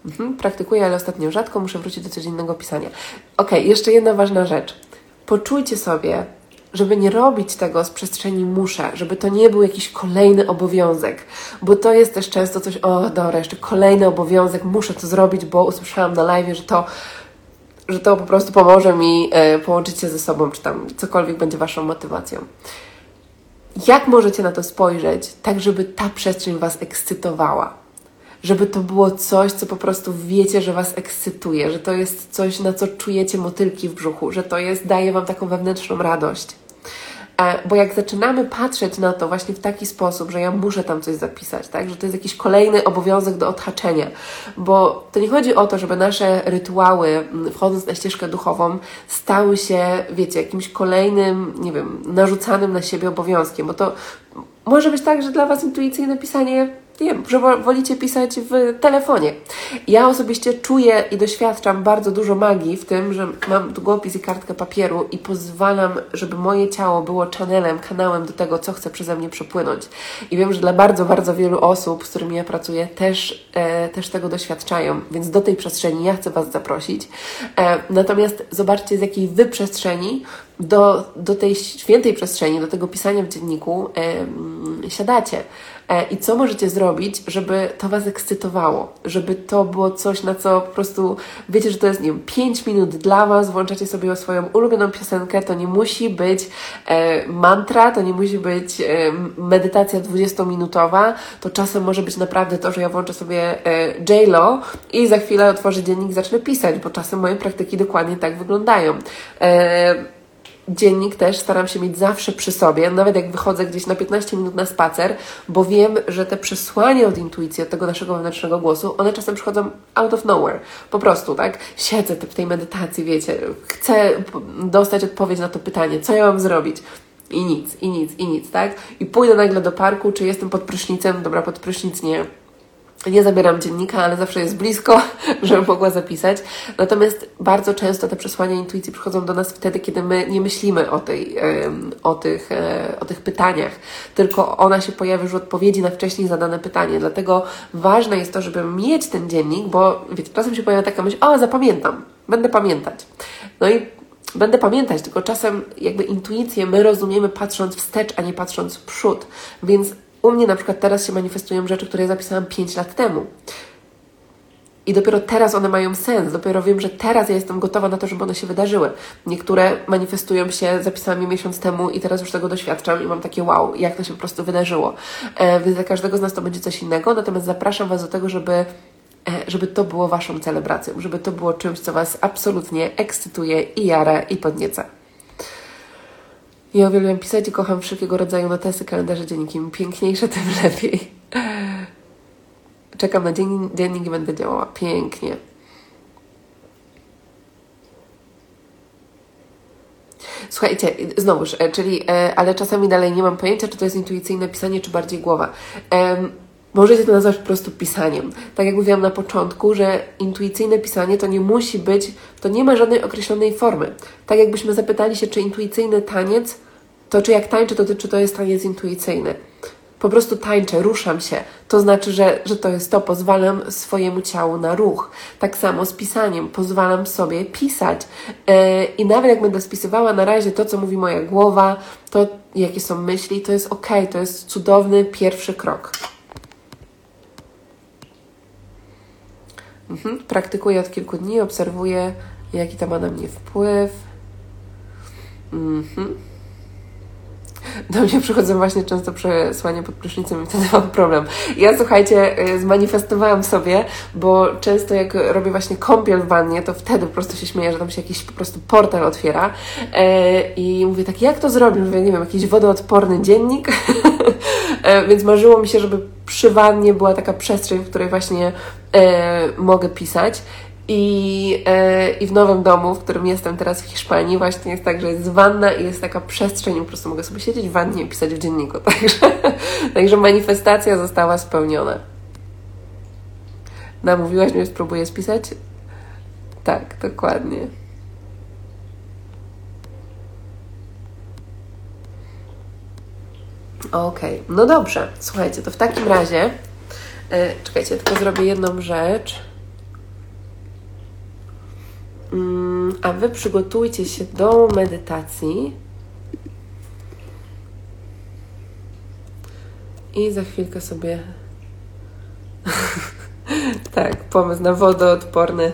Speaker 1: Mhm, praktykuję, ale ostatnio rzadko muszę wrócić do codziennego pisania. Ok, jeszcze jedna ważna rzecz. Poczujcie sobie, żeby nie robić tego z przestrzeni muszę, żeby to nie był jakiś kolejny obowiązek, bo to jest też często coś, o dobra, jeszcze kolejny obowiązek, muszę to zrobić, bo usłyszałam na live, że to, że to po prostu pomoże mi e, połączyć się ze sobą, czy tam cokolwiek będzie Waszą motywacją. Jak możecie na to spojrzeć, tak żeby ta przestrzeń Was ekscytowała? Żeby to było coś, co po prostu wiecie, że Was ekscytuje, że to jest coś, na co czujecie motylki w brzuchu, że to jest, daje Wam taką wewnętrzną radość. E, bo jak zaczynamy patrzeć na to właśnie w taki sposób, że ja muszę tam coś zapisać, tak? że to jest jakiś kolejny obowiązek do odhaczenia, bo to nie chodzi o to, żeby nasze rytuały, wchodząc na ścieżkę duchową, stały się, wiecie, jakimś kolejnym, nie wiem, narzucanym na siebie obowiązkiem, bo to może być tak, że dla Was intuicyjne pisanie wiem, że wolicie pisać w telefonie. Ja osobiście czuję i doświadczam bardzo dużo magii w tym, że mam długopis i kartkę papieru i pozwalam, żeby moje ciało było channelem, kanałem do tego, co chce przeze mnie przepłynąć. I wiem, że dla bardzo, bardzo wielu osób, z którymi ja pracuję, też, e, też tego doświadczają, więc do tej przestrzeni ja chcę Was zaprosić. E, natomiast zobaczcie, z jakiej Wy przestrzeni do, do tej świętej przestrzeni, do tego pisania w dzienniku e, siadacie. E, I co możecie zrobić, żeby to Was ekscytowało, żeby to było coś, na co po prostu wiecie, że to jest, nie wiem, 5 minut dla Was, włączacie sobie swoją ulubioną piosenkę, to nie musi być e, mantra, to nie musi być medytacja 20-minutowa, to czasem może być naprawdę to, że ja włączę sobie e, J-Lo i za chwilę otworzę dziennik zacznę pisać, bo czasem moje praktyki dokładnie tak wyglądają. E, dziennik też staram się mieć zawsze przy sobie, nawet jak wychodzę gdzieś na 15 minut na spacer, bo wiem, że te przesłania od intuicji, od tego naszego wewnętrznego głosu, one czasem przychodzą out of nowhere. Po prostu, tak? Siedzę w tej medytacji, wiecie, chcę dostać odpowiedź na to pytanie, co ja mam zrobić? I nic, i nic, i nic, tak? I pójdę nagle do parku, czy jestem pod prysznicem, dobra, pod prysznic nie, nie zabieram dziennika, ale zawsze jest blisko, żebym mogła zapisać. Natomiast bardzo często te przesłania intuicji przychodzą do nas wtedy, kiedy my nie myślimy o, tej, o, tych, e, o tych pytaniach, tylko ona się pojawia już w odpowiedzi na wcześniej zadane pytanie. Dlatego ważne jest to, żeby mieć ten dziennik, bo wiecie, czasem się pojawia taka myśl, o zapamiętam, będę pamiętać. No i będę pamiętać, tylko czasem jakby intuicję my rozumiemy patrząc wstecz, a nie patrząc w przód. Więc u mnie na przykład teraz się manifestują rzeczy, które ja zapisałam 5 lat temu. I dopiero teraz one mają sens, dopiero wiem, że teraz ja jestem gotowa na to, żeby one się wydarzyły. Niektóre manifestują się, zapisałam je miesiąc temu i teraz już tego doświadczam i mam takie wow, jak to się po prostu wydarzyło. E, więc dla każdego z nas to będzie coś innego, natomiast zapraszam Was do tego, żeby, e, żeby to było Waszą celebracją, żeby to było czymś, co Was absolutnie ekscytuje i jara i podnieca. Ja uwielbiam pisać i kocham wszelkiego rodzaju notesy, kalendarze, dzienniki. Im piękniejsze, tym lepiej. Czekam na dziennik, dziennik i będę działała. Pięknie. Słuchajcie, znowuż, e, czyli, e, ale czasami dalej nie mam pojęcia, czy to jest intuicyjne pisanie, czy bardziej głowa. Możecie to nazwać po prostu pisaniem. Tak jak mówiłam na początku, że intuicyjne pisanie to nie musi być, to nie ma żadnej określonej formy. Tak jakbyśmy zapytali się, czy intuicyjny taniec, to czy jak tańczę, to czy to jest taniec intuicyjny. Po prostu tańczę, ruszam się. To znaczy, że, że to jest to, pozwalam swojemu ciału na ruch. Tak samo z pisaniem, pozwalam sobie pisać. Yy, I nawet jak będę spisywała na razie to, co mówi moja głowa, to jakie są myśli, to jest ok, to jest cudowny pierwszy krok. Mhm. Praktykuję od kilku dni, obserwuję, jaki to ma na mnie wpływ. Mhm. Do mnie przychodzą właśnie często przesłania pod prysznicem i wtedy mam problem. Ja słuchajcie, y, zmanifestowałam sobie, bo często jak robię właśnie kąpiel w wannie, to wtedy po prostu się śmieję, że tam się jakiś po prostu portal otwiera e, i mówię tak, jak to zrobić? Mówię, nie wiem, jakiś wodoodporny dziennik, e, więc marzyło mi się, żeby przy wannie była taka przestrzeń, w której właśnie e, mogę pisać. I, e, I w nowym domu, w którym jestem teraz w Hiszpanii, właśnie jest tak, że jest wanna i jest taka przestrzeń, i po prostu mogę sobie siedzieć w wannie i pisać w dzienniku. Także, także manifestacja została spełniona. Namówiłaś mnie, spróbuję spisać? Tak, dokładnie. Okej, okay. no dobrze. Słuchajcie, to w takim razie. E, czekajcie, tylko zrobię jedną rzecz. Mm, a Wy przygotujcie się do medytacji. I za chwilkę sobie. tak, pomysł na wodoodporny.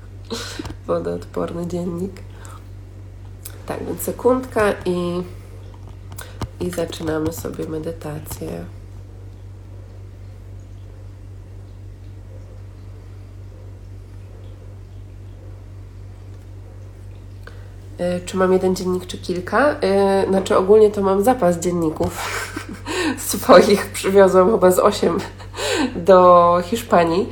Speaker 1: wodoodporny dziennik. Tak, więc sekundka i, i zaczynamy sobie medytację. E, czy mam jeden dziennik, czy kilka. E, znaczy, ogólnie to mam zapas dzienników swoich. Przywiozłam chyba z 8 do Hiszpanii.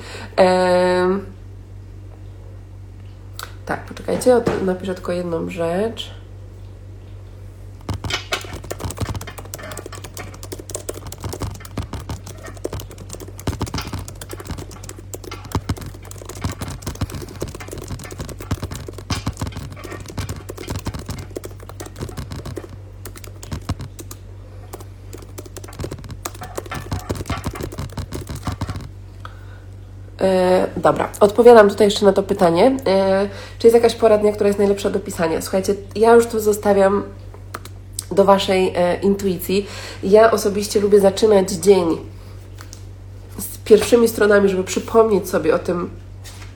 Speaker 1: Tak, poczekajcie, napiszę tylko jedną rzecz. Dobra, odpowiadam tutaj jeszcze na to pytanie. E, czy jest jakaś poradnia, która jest najlepsza do pisania? Słuchajcie, ja już tu zostawiam do Waszej e, intuicji. Ja osobiście lubię zaczynać dzień z pierwszymi stronami, żeby przypomnieć sobie o tym,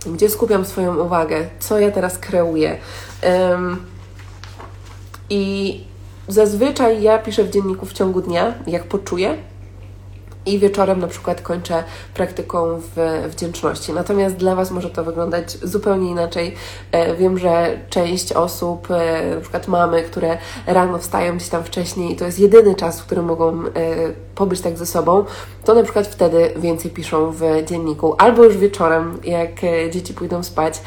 Speaker 1: gdzie skupiam swoją uwagę, co ja teraz kreuję. I zazwyczaj ja piszę w dzienniku w ciągu dnia, jak poczuję i wieczorem na przykład kończę praktyką w wdzięczności. Natomiast dla Was może to wyglądać zupełnie inaczej. E, wiem, że część osób, e, na przykład mamy, które rano wstają gdzieś tam wcześniej i to jest jedyny czas, w którym mogą e, pobyć tak ze sobą, to na przykład wtedy więcej piszą w dzienniku, albo już wieczorem, jak dzieci pójdą spać,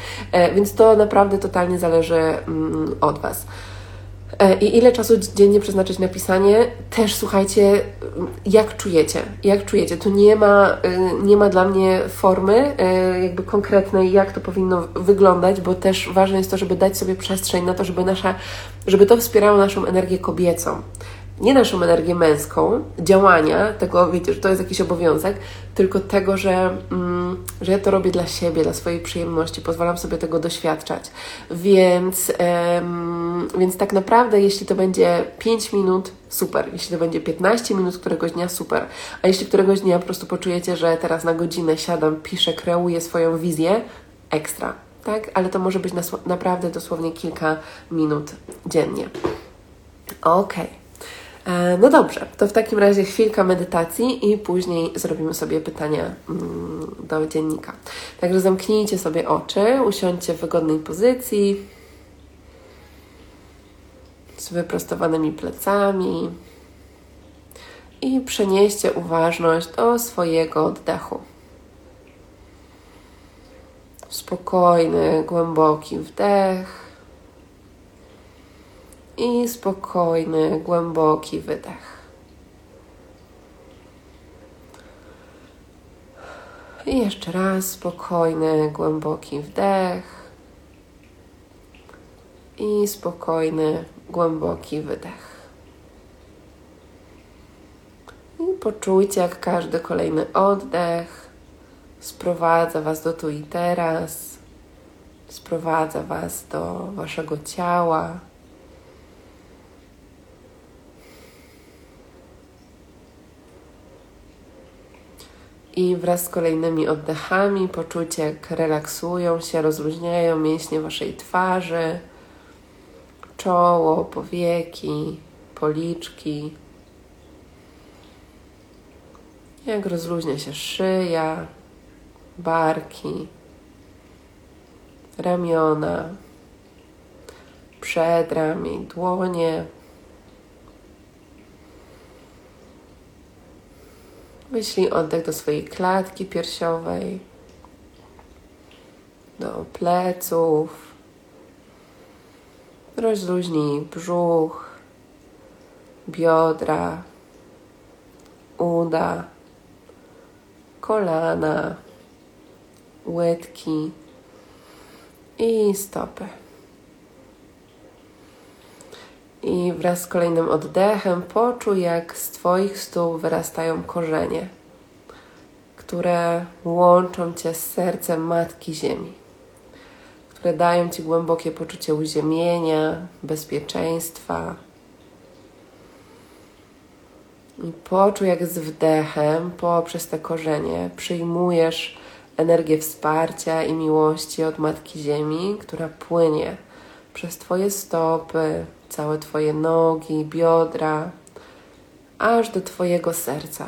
Speaker 1: więc to naprawdę totalnie zależy mm, od Was. E, I ile czasu dziennie przeznaczyć na pisanie? Też słuchajcie, jak czujecie, jak czujecie. Tu nie ma, e, nie ma dla mnie formy e, jakby konkretnej, jak to powinno wyglądać, bo też ważne jest to, żeby dać sobie przestrzeń na to, żeby nasza, żeby to wspierało naszą energię kobiecą nie naszą energię męską, działania, tego, wiecie, że to jest jakiś obowiązek, tylko tego, że, mm, że ja to robię dla siebie, dla swojej przyjemności, pozwalam sobie tego doświadczać. Więc, więc tak naprawdę, jeśli to będzie 5 minut, super. Jeśli to będzie 15 minut któregoś dnia, super. A jeśli któregoś dnia po prostu poczujecie, że teraz na godzinę siadam, piszę, kreuję swoją wizję, ekstra. Tak? Ale to może być naprawdę dosłownie kilka minut dziennie. Okej. Okay. E, no dobrze, to w takim razie chwilka medytacji i później zrobimy sobie pytania mm, do dziennika. Także zamknijcie sobie oczy, usiądźcie w wygodnej pozycji z wyprostowanymi plecami i przenieście uważność do swojego oddechu. Spokojny, głęboki wdech i spokojny, głęboki wydech. I jeszcze raz spokojny, głęboki wdech i spokojny, głęboki wydech. I poczujcie, jak każdy kolejny oddech sprowadza Was do tu i teraz, sprowadza Was do Waszego ciała I wraz z kolejnymi oddechami poczujcie, jak relaksują się, rozluźniają mięśnie waszej twarzy, czoło, powieki, policzki. Jak rozluźnia się szyja, barki, ramiona, przedramię, dłonie. Wyślij oddech do swojej klatki piersiowej, do pleców. Rozluźnij brzuch, biodra, uda, kolana, łydki i stopy. I wraz z kolejnym oddechem poczuj, jak z Twoich stóp wyrastają korzenie, które łączą Cię z sercem Matki Ziemi, które dają Ci głębokie poczucie uziemienia, bezpieczeństwa. I poczuj, jak z wdechem poprzez te korzenie przyjmujesz energię wsparcia i miłości od Matki Ziemi, która płynie przez Twoje stopy, całe Twoje nogi, biodra, aż do Twojego serca.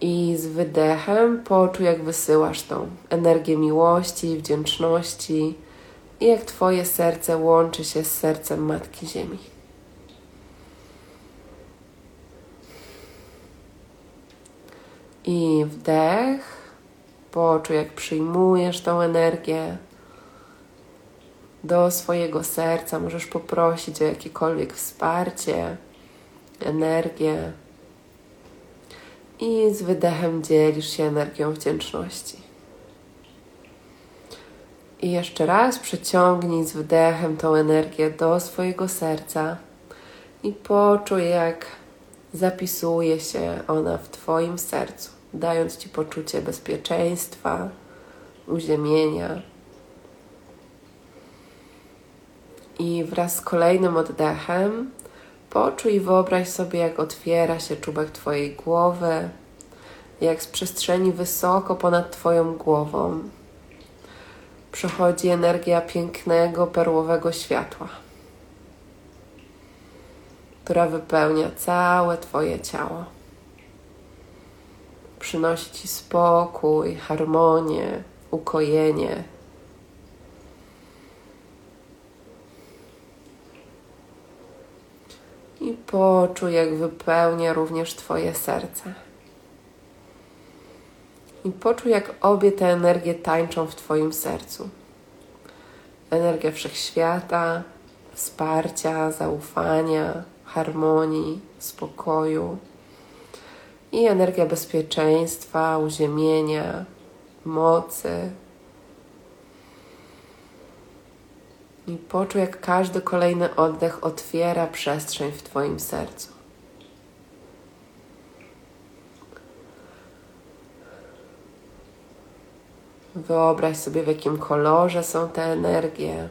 Speaker 1: I z wydechem poczuj, jak wysyłasz tą energię miłości wdzięczności, i jak Twoje serce łączy się z sercem Matki Ziemi. I wdech, poczuj, jak przyjmujesz tą energię do swojego serca. Możesz poprosić o jakiekolwiek wsparcie, energię. I z wydechem dzielisz się energią wdzięczności. I jeszcze raz przeciągnij z wdechem tą energię do swojego serca i poczuj, jak zapisuje się ona w Twoim sercu, dając Ci poczucie bezpieczeństwa, uziemienia I wraz z kolejnym oddechem poczuj i wyobraź sobie, jak otwiera się czubek Twojej głowy, jak z przestrzeni wysoko ponad Twoją głową przechodzi energia pięknego, perłowego światła. która wypełnia całe Twoje ciało. Przynosi Ci spokój, harmonię, ukojenie. I poczuj, jak wypełnia również Twoje serce. I poczuj, jak obie te energie tańczą w Twoim sercu. Energia wszechświata, wsparcia, zaufania, harmonii, spokoju i energia bezpieczeństwa, uziemienia, mocy. I poczuj, jak każdy kolejny oddech otwiera przestrzeń w Twoim sercu. Wyobraź sobie, w jakim kolorze są te energie.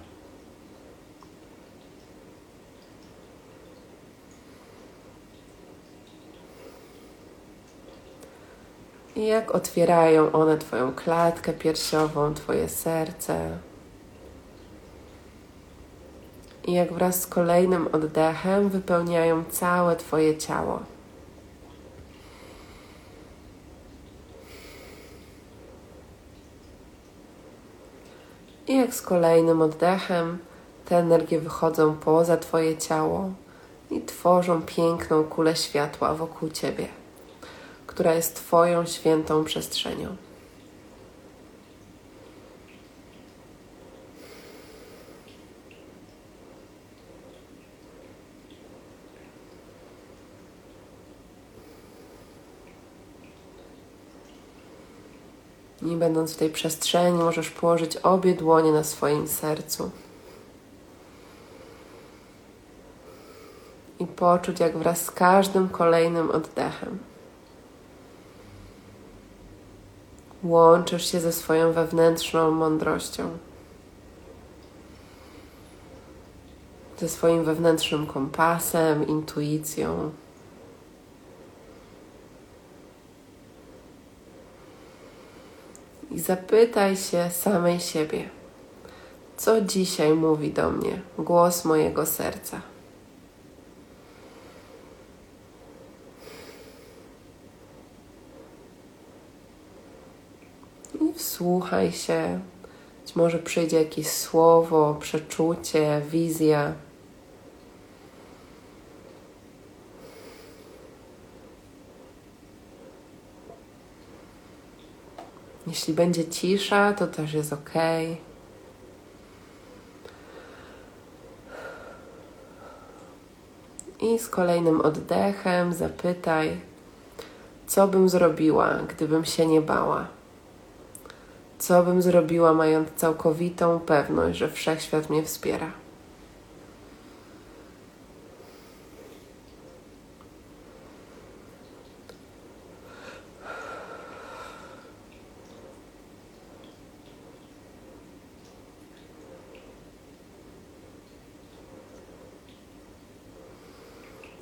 Speaker 1: I jak otwierają one Twoją klatkę piersiową, Twoje serce. I jak wraz z kolejnym oddechem wypełniają całe Twoje ciało. I jak z kolejnym oddechem te energie wychodzą poza Twoje ciało i tworzą piękną kulę światła wokół Ciebie która jest Twoją świętą przestrzenią. I będąc w tej przestrzeni, możesz położyć obie dłonie na swoim sercu. I poczuć, jak wraz z każdym kolejnym oddechem łączysz się ze swoją wewnętrzną mądrością, ze swoim wewnętrznym kompasem, intuicją. I zapytaj się samej siebie, co dzisiaj mówi do mnie głos mojego serca. wsłuchaj się. Być może przyjdzie jakieś słowo, przeczucie, wizja. Jeśli będzie cisza, to też jest ok. I z kolejnym oddechem zapytaj, co bym zrobiła, gdybym się nie bała. Co bym zrobiła, mając całkowitą pewność, że wszechświat mnie wspiera?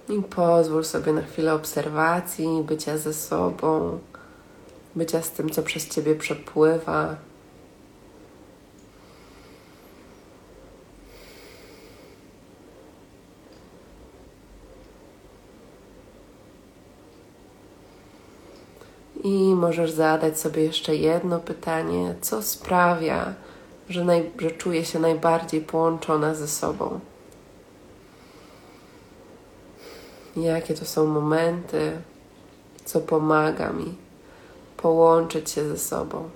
Speaker 1: I pozwól sobie na chwilę obserwacji, bycia ze sobą bycia z tym, co przez ciebie przepływa. I możesz zadać sobie jeszcze jedno pytanie: co sprawia, że, naj, że czuję się najbardziej połączona ze sobą? Jakie to są momenty, co pomaga mi połączyć się ze sobą.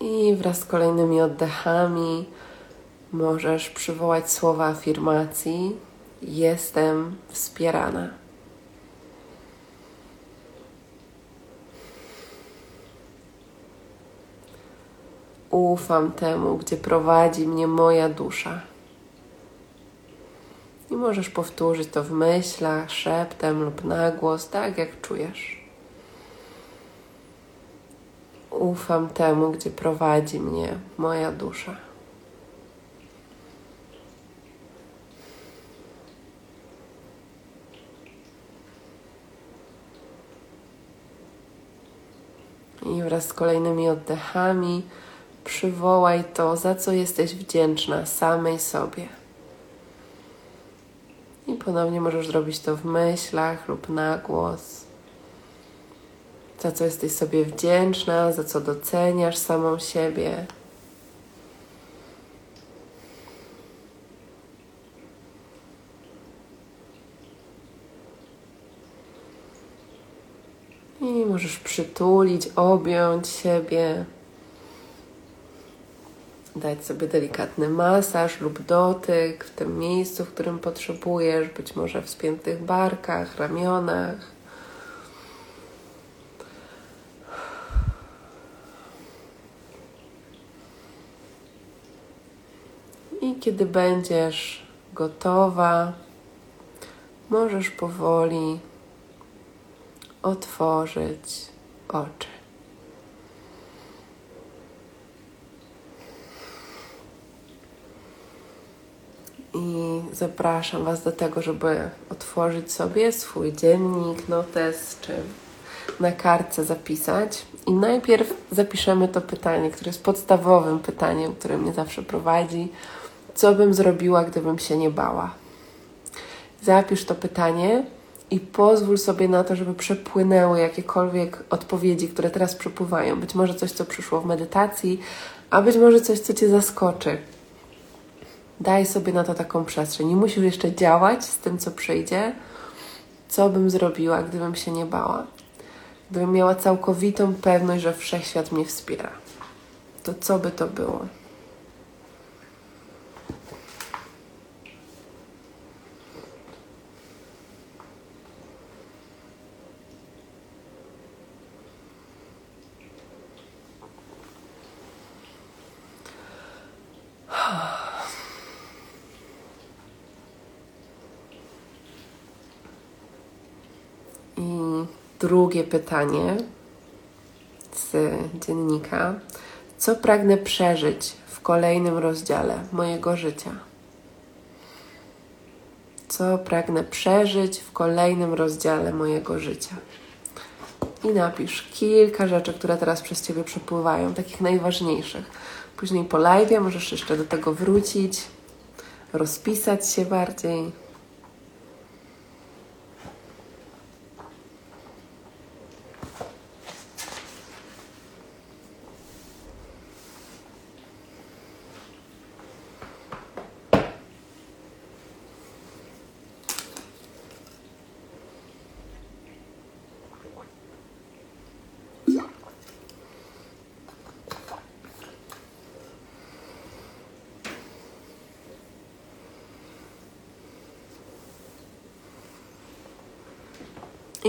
Speaker 1: I wraz z kolejnymi oddechami możesz przywołać słowa afirmacji: Jestem wspierana. ufam temu, gdzie prowadzi mnie moja dusza. I możesz powtórzyć to w myślach, szeptem lub na głos, tak jak czujesz. Ufam temu, gdzie prowadzi mnie moja dusza. I wraz z kolejnymi oddechami przywołaj to, za co jesteś wdzięczna samej sobie. I ponownie możesz zrobić to w myślach lub na głos. Za co jesteś sobie wdzięczna, za co doceniasz samą siebie. Możesz przytulić, objąć siebie, dać sobie delikatny masaż lub dotyk w tym miejscu, w którym potrzebujesz, być może w spiętych barkach, ramionach. I kiedy będziesz gotowa, możesz powoli otworzyć oczy. I zapraszam Was do tego, żeby otworzyć sobie swój dziennik, notes czy na kartce zapisać. I najpierw zapiszemy to pytanie, które jest podstawowym pytaniem, które mnie zawsze prowadzi. Co bym zrobiła, gdybym się nie bała? Zapisz to pytanie i pozwól sobie na to, żeby przepłynęły jakiekolwiek odpowiedzi, które teraz przepływają. Być może coś, co przyszło w medytacji, a być może coś, co Cię zaskoczy. Daj sobie na to taką przestrzeń. Nie musisz jeszcze działać z tym, co przyjdzie. Co bym zrobiła, gdybym się nie bała? Gdybym miała całkowitą pewność, że wszechświat mnie wspiera. To co by to było? I drugie pytanie z dziennika. Co pragnę przeżyć w kolejnym rozdziale mojego życia? Co pragnę przeżyć w kolejnym rozdziale mojego życia? I napisz kilka rzeczy, które teraz przez Ciebie przepływają, takich najważniejszych. Później po live możesz jeszcze do tego wrócić, rozpisać się bardziej.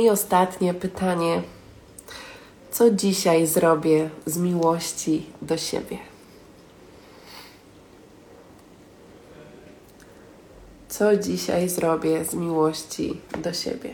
Speaker 1: I ostatnie pytanie. Co dzisiaj zrobię z miłości do siebie? Co dzisiaj zrobię z miłości do siebie?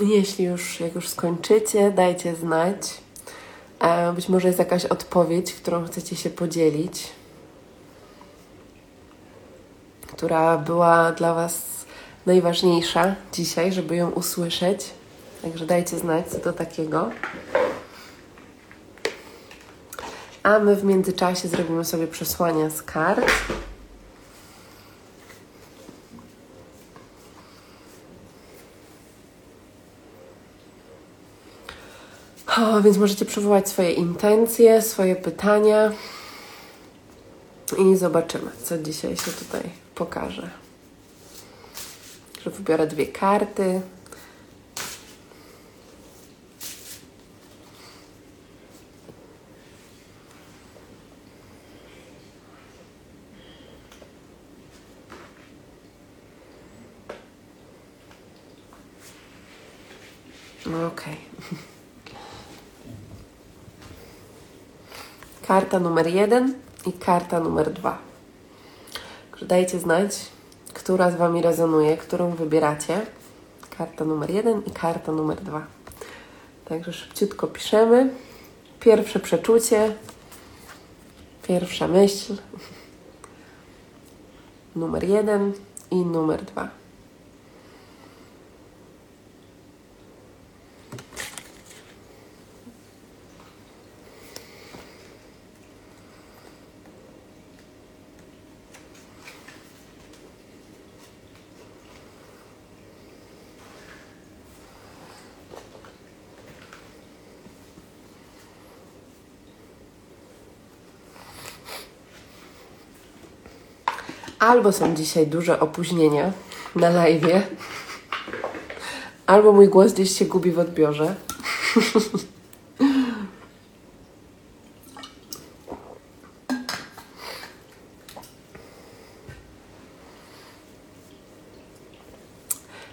Speaker 1: Jeśli już, jak już skończycie, dajcie znać. Być może jest jakaś odpowiedź, którą chcecie się podzielić, która była dla Was najważniejsza dzisiaj, żeby ją usłyszeć. Także dajcie znać, co to takiego. A my w międzyczasie zrobimy sobie przesłania z kart. Więc możecie przywołać swoje intencje, swoje pytania i zobaczymy, co dzisiaj się tutaj pokaże. Że wybiorę dwie karty. No okej. Karta numer jeden i karta numer dwa. Dajcie znać, która z Wami rezonuje, którą wybieracie. Karta numer jeden i karta numer dwa. Także szybciutko piszemy. Pierwsze przeczucie, pierwsza myśl, numer jeden i numer dwa. Albo są dzisiaj duże opóźnienia na live, albo mój głos gdzieś się gubi w odbiorze.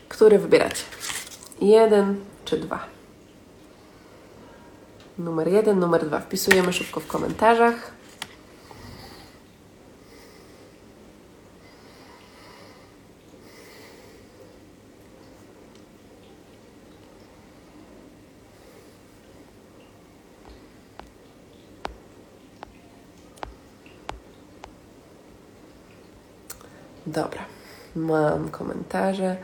Speaker 1: Który wybieracie? Jeden czy dwa? Numer jeden, numer dwa. Wpisujemy szybko w komentarzach. Dobra, mam komentarze.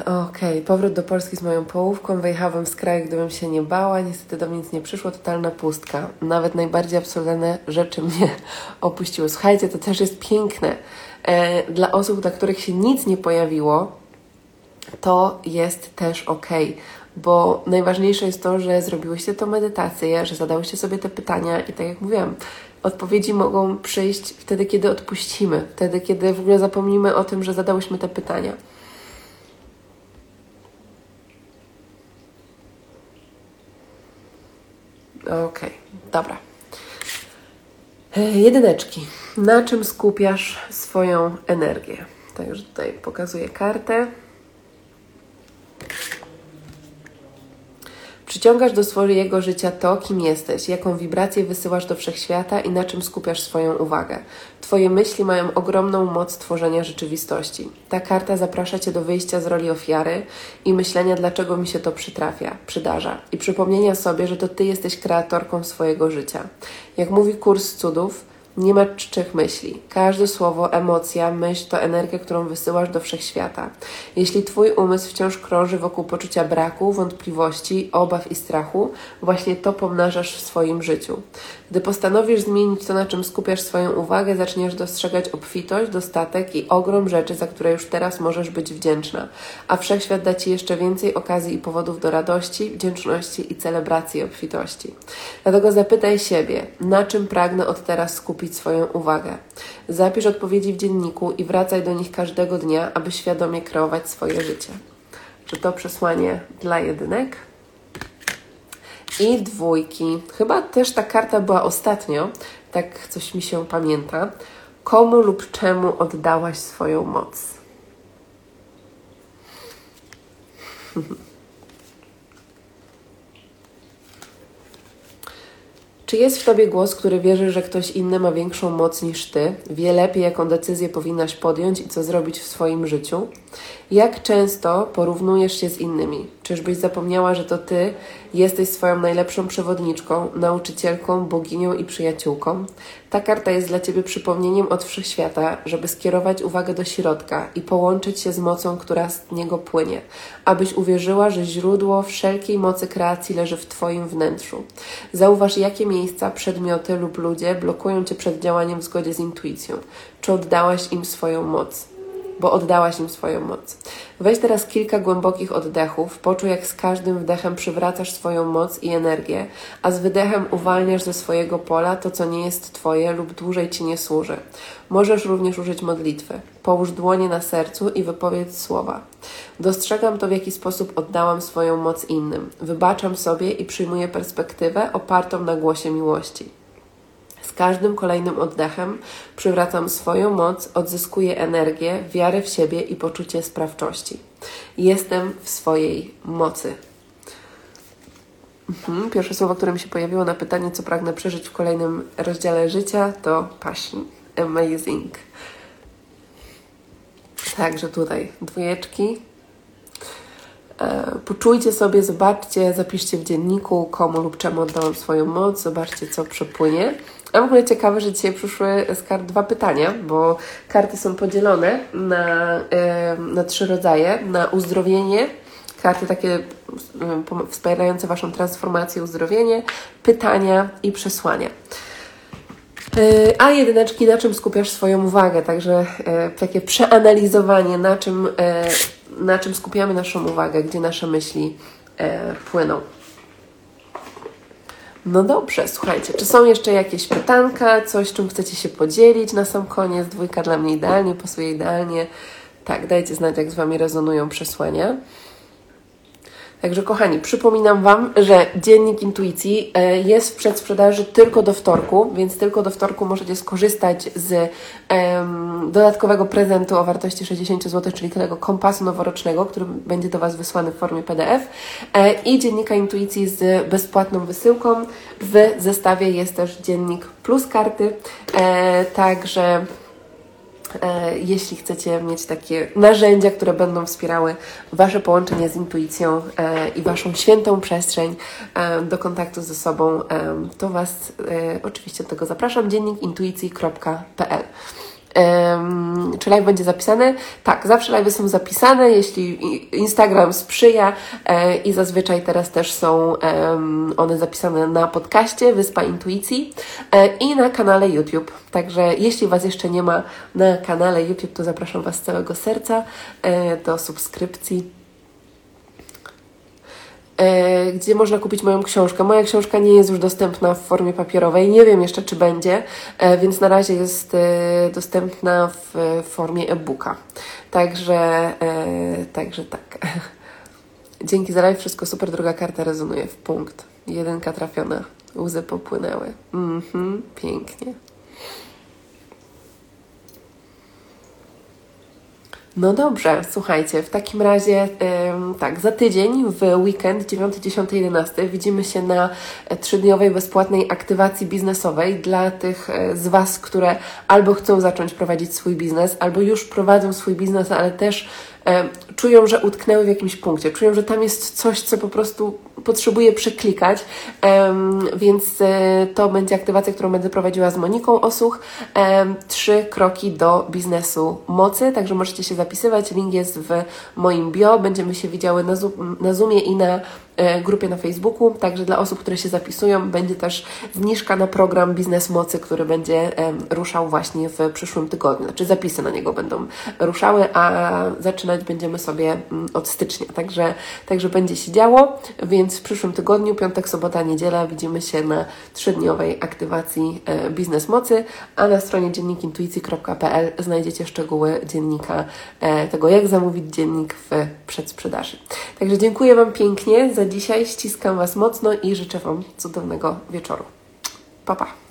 Speaker 1: Okej, okay. powrót do Polski z moją połówką. Wyjechałam z kraju, gdybym się nie bała. Niestety do mnie nic nie przyszło, totalna pustka. Nawet najbardziej absurdalne rzeczy mnie opuściły. Słuchajcie, to też jest piękne. E, dla osób, dla których się nic nie pojawiło, to jest też ok, bo najważniejsze jest to, że zrobiłyście to medytację, że zadałyście sobie te pytania i tak jak mówiłam, odpowiedzi mogą przyjść wtedy, kiedy odpuścimy, wtedy, kiedy w ogóle zapomnimy o tym, że zadałyśmy te pytania. Okej, okay, dobra. E, jedyneczki. Na czym skupiasz swoją energię? Także tutaj pokazuję kartę. Przyciągasz do swojego życia to, kim jesteś, jaką wibrację wysyłasz do wszechświata i na czym skupiasz swoją uwagę. Twoje myśli mają ogromną moc tworzenia rzeczywistości. Ta karta zaprasza Cię do wyjścia z roli ofiary i myślenia, dlaczego mi się to przytrafia, przydarza, i przypomnienia sobie, że to Ty jesteś kreatorką swojego życia. Jak mówi kurs cudów, nie ma czczych myśli. Każde słowo, emocja, myśl to energia, którą wysyłasz do wszechświata. Jeśli Twój umysł wciąż krąży wokół poczucia braku, wątpliwości, obaw i strachu, właśnie to pomnażasz w swoim życiu. Gdy postanowisz zmienić to, na czym skupiasz swoją uwagę, zaczniesz dostrzegać obfitość, dostatek i ogrom rzeczy, za które już teraz możesz być wdzięczna. A wszechświat da Ci jeszcze więcej okazji i powodów do radości, wdzięczności i celebracji obfitości. Dlatego zapytaj siebie, na czym pragnę od teraz skupić swoją uwagę. Zapisz odpowiedzi w dzienniku i wracaj do nich każdego dnia, aby świadomie kreować swoje życie. Czy to przesłanie dla jedynek? i dwójki. Chyba też ta karta była ostatnio, tak coś mi się pamięta. Komu lub czemu oddałaś swoją moc? Czy jest w tobie głos, który wierzy, że ktoś inny ma większą moc niż ty, wie lepiej, jaką decyzję powinnaś podjąć i co zrobić w swoim życiu? Jak często porównujesz się z innymi? Czyżbyś zapomniała, że to ty jesteś swoją najlepszą przewodniczką, nauczycielką, boginią i przyjaciółką? Ta karta jest dla ciebie przypomnieniem od wszechświata, żeby skierować uwagę do środka i połączyć się z mocą, która z niego płynie, abyś uwierzyła, że źródło wszelkiej mocy kreacji leży w twoim wnętrzu. Zauważ, jakie miejsca, przedmioty lub ludzie blokują cię przed działaniem w zgodzie z intuicją. Czy oddałaś im swoją moc? Bo oddałaś im swoją moc. Weź teraz kilka głębokich oddechów, poczuj jak z każdym wdechem przywracasz swoją moc i energię, a z wydechem uwalniasz ze swojego pola to, co nie jest Twoje lub dłużej Ci nie służy. Możesz również użyć modlitwy. Połóż dłonie na sercu i wypowiedz słowa. Dostrzegam to, w jaki sposób oddałam swoją moc innym. Wybaczam sobie i przyjmuję perspektywę opartą na głosie miłości. Z każdym kolejnym oddechem przywracam swoją moc, odzyskuję energię, wiarę w siebie i poczucie sprawczości. Jestem w swojej mocy. Mhm. Pierwsze słowo, które mi się pojawiło na pytanie, co pragnę przeżyć w kolejnym rozdziale życia, to passion. Amazing. Także tutaj dwójeczki. E, poczujcie sobie, zobaczcie, zapiszcie w dzienniku, komu lub czemu oddałam swoją moc, zobaczcie, co przepłynie. A w ogóle ciekawe, że dzisiaj przyszły z kart dwa pytania, bo karty są podzielone na, na trzy rodzaje. Na uzdrowienie, karty takie wspierające Waszą transformację, uzdrowienie, pytania i przesłania. E, a jedyneczki, na czym skupiasz swoją uwagę? Także e, takie przeanalizowanie, na czym, e, na czym skupiamy naszą uwagę, gdzie nasze myśli płyną. No dobrze, słuchajcie, czy są jeszcze jakieś pytanka, coś, czym chcecie się podzielić na sam koniec? Dwójka dla mnie idealnie, pasuje idealnie. Tak, dajcie znać, jak z Wami rezonują przesłania. Także kochani, przypominam Wam, że dziennik intuicji e, jest w przedsprzedaży tylko do wtorku, więc tylko do wtorku możecie skorzystać z um, dodatkowego prezentu o wartości 60 zł, czyli tego kompasu noworocznego, który będzie do Was wysłany w formie PDF e, i dziennika intuicji z bezpłatną wysyłką. W zestawie jest też dziennik plus karty, e, także jeśli chcecie mieć takie narzędzia, które będą wspierały Wasze połączenie z intuicją e, i Waszą świętą przestrzeń e, do kontaktu ze sobą, to Was oczywiście do tego zapraszam. dziennikintuicji.pl Um, czy live będzie zapisany? Tak, zawsze live są zapisane, jeśli Instagram sprzyja e, i zazwyczaj teraz też są one zapisane na podcaście Wyspa Intuicji e, i na kanale YouTube. Także jeśli Was jeszcze nie ma na kanale YouTube, to zapraszam Was z całego serca e, do subskrypcji gdzie można kupić moją książkę. Moja książka nie jest już dostępna w formie papierowej, nie wiem jeszcze, czy będzie, e, więc na razie jest e, dostępna w formie e-booka. Także, także tak. Dzięki za live, wszystko super, druga karta rezonuje w punkt. Jedynka trafiona, łzy popłynęły. Mhm, pięknie. No dobrze, słuchajcie, w takim razie tak, za tydzień w weekend 9, 10, 11 widzimy się na trzydniowej bezpłatnej aktywacji biznesowej dla tych e, z Was, które albo chcą zacząć prowadzić swój biznes, albo już prowadzą swój biznes, ale też czują, że utknęły w jakimś punkcie, czują, że tam jest coś, co po prostu potrzebuje przeklikać, więc e, to będzie aktywacja, którą będę prowadziła z Moniką Osuch. Trzy kroki do biznesu mocy, także możecie się zapisywać. Link jest w moim bio. Będziemy się widziały na, Zoomie i na E, grupie na Facebooku. Także dla osób, które się zapisują, będzie też zniżka na program Biznes Mocy, który będzie ruszał właśnie w przyszłym tygodniu. Znaczy zapisy na niego będą ruszały, a zaczynać będziemy sobie mm, od stycznia. Także, także będzie się działo, więc w przyszłym tygodniu, piątek, sobota, niedziela widzimy się na trzydniowej aktywacji e, Biznes Mocy, a na stronie dziennikintuicji.pl znajdziecie szczegóły dziennika e, tego, jak zamówić dziennik w przedsprzedaży. Także dziękuję Wam pięknie za dzisiaj. Ściskam Was mocno i życzę Wam cudownego wieczoru. Pa, pa.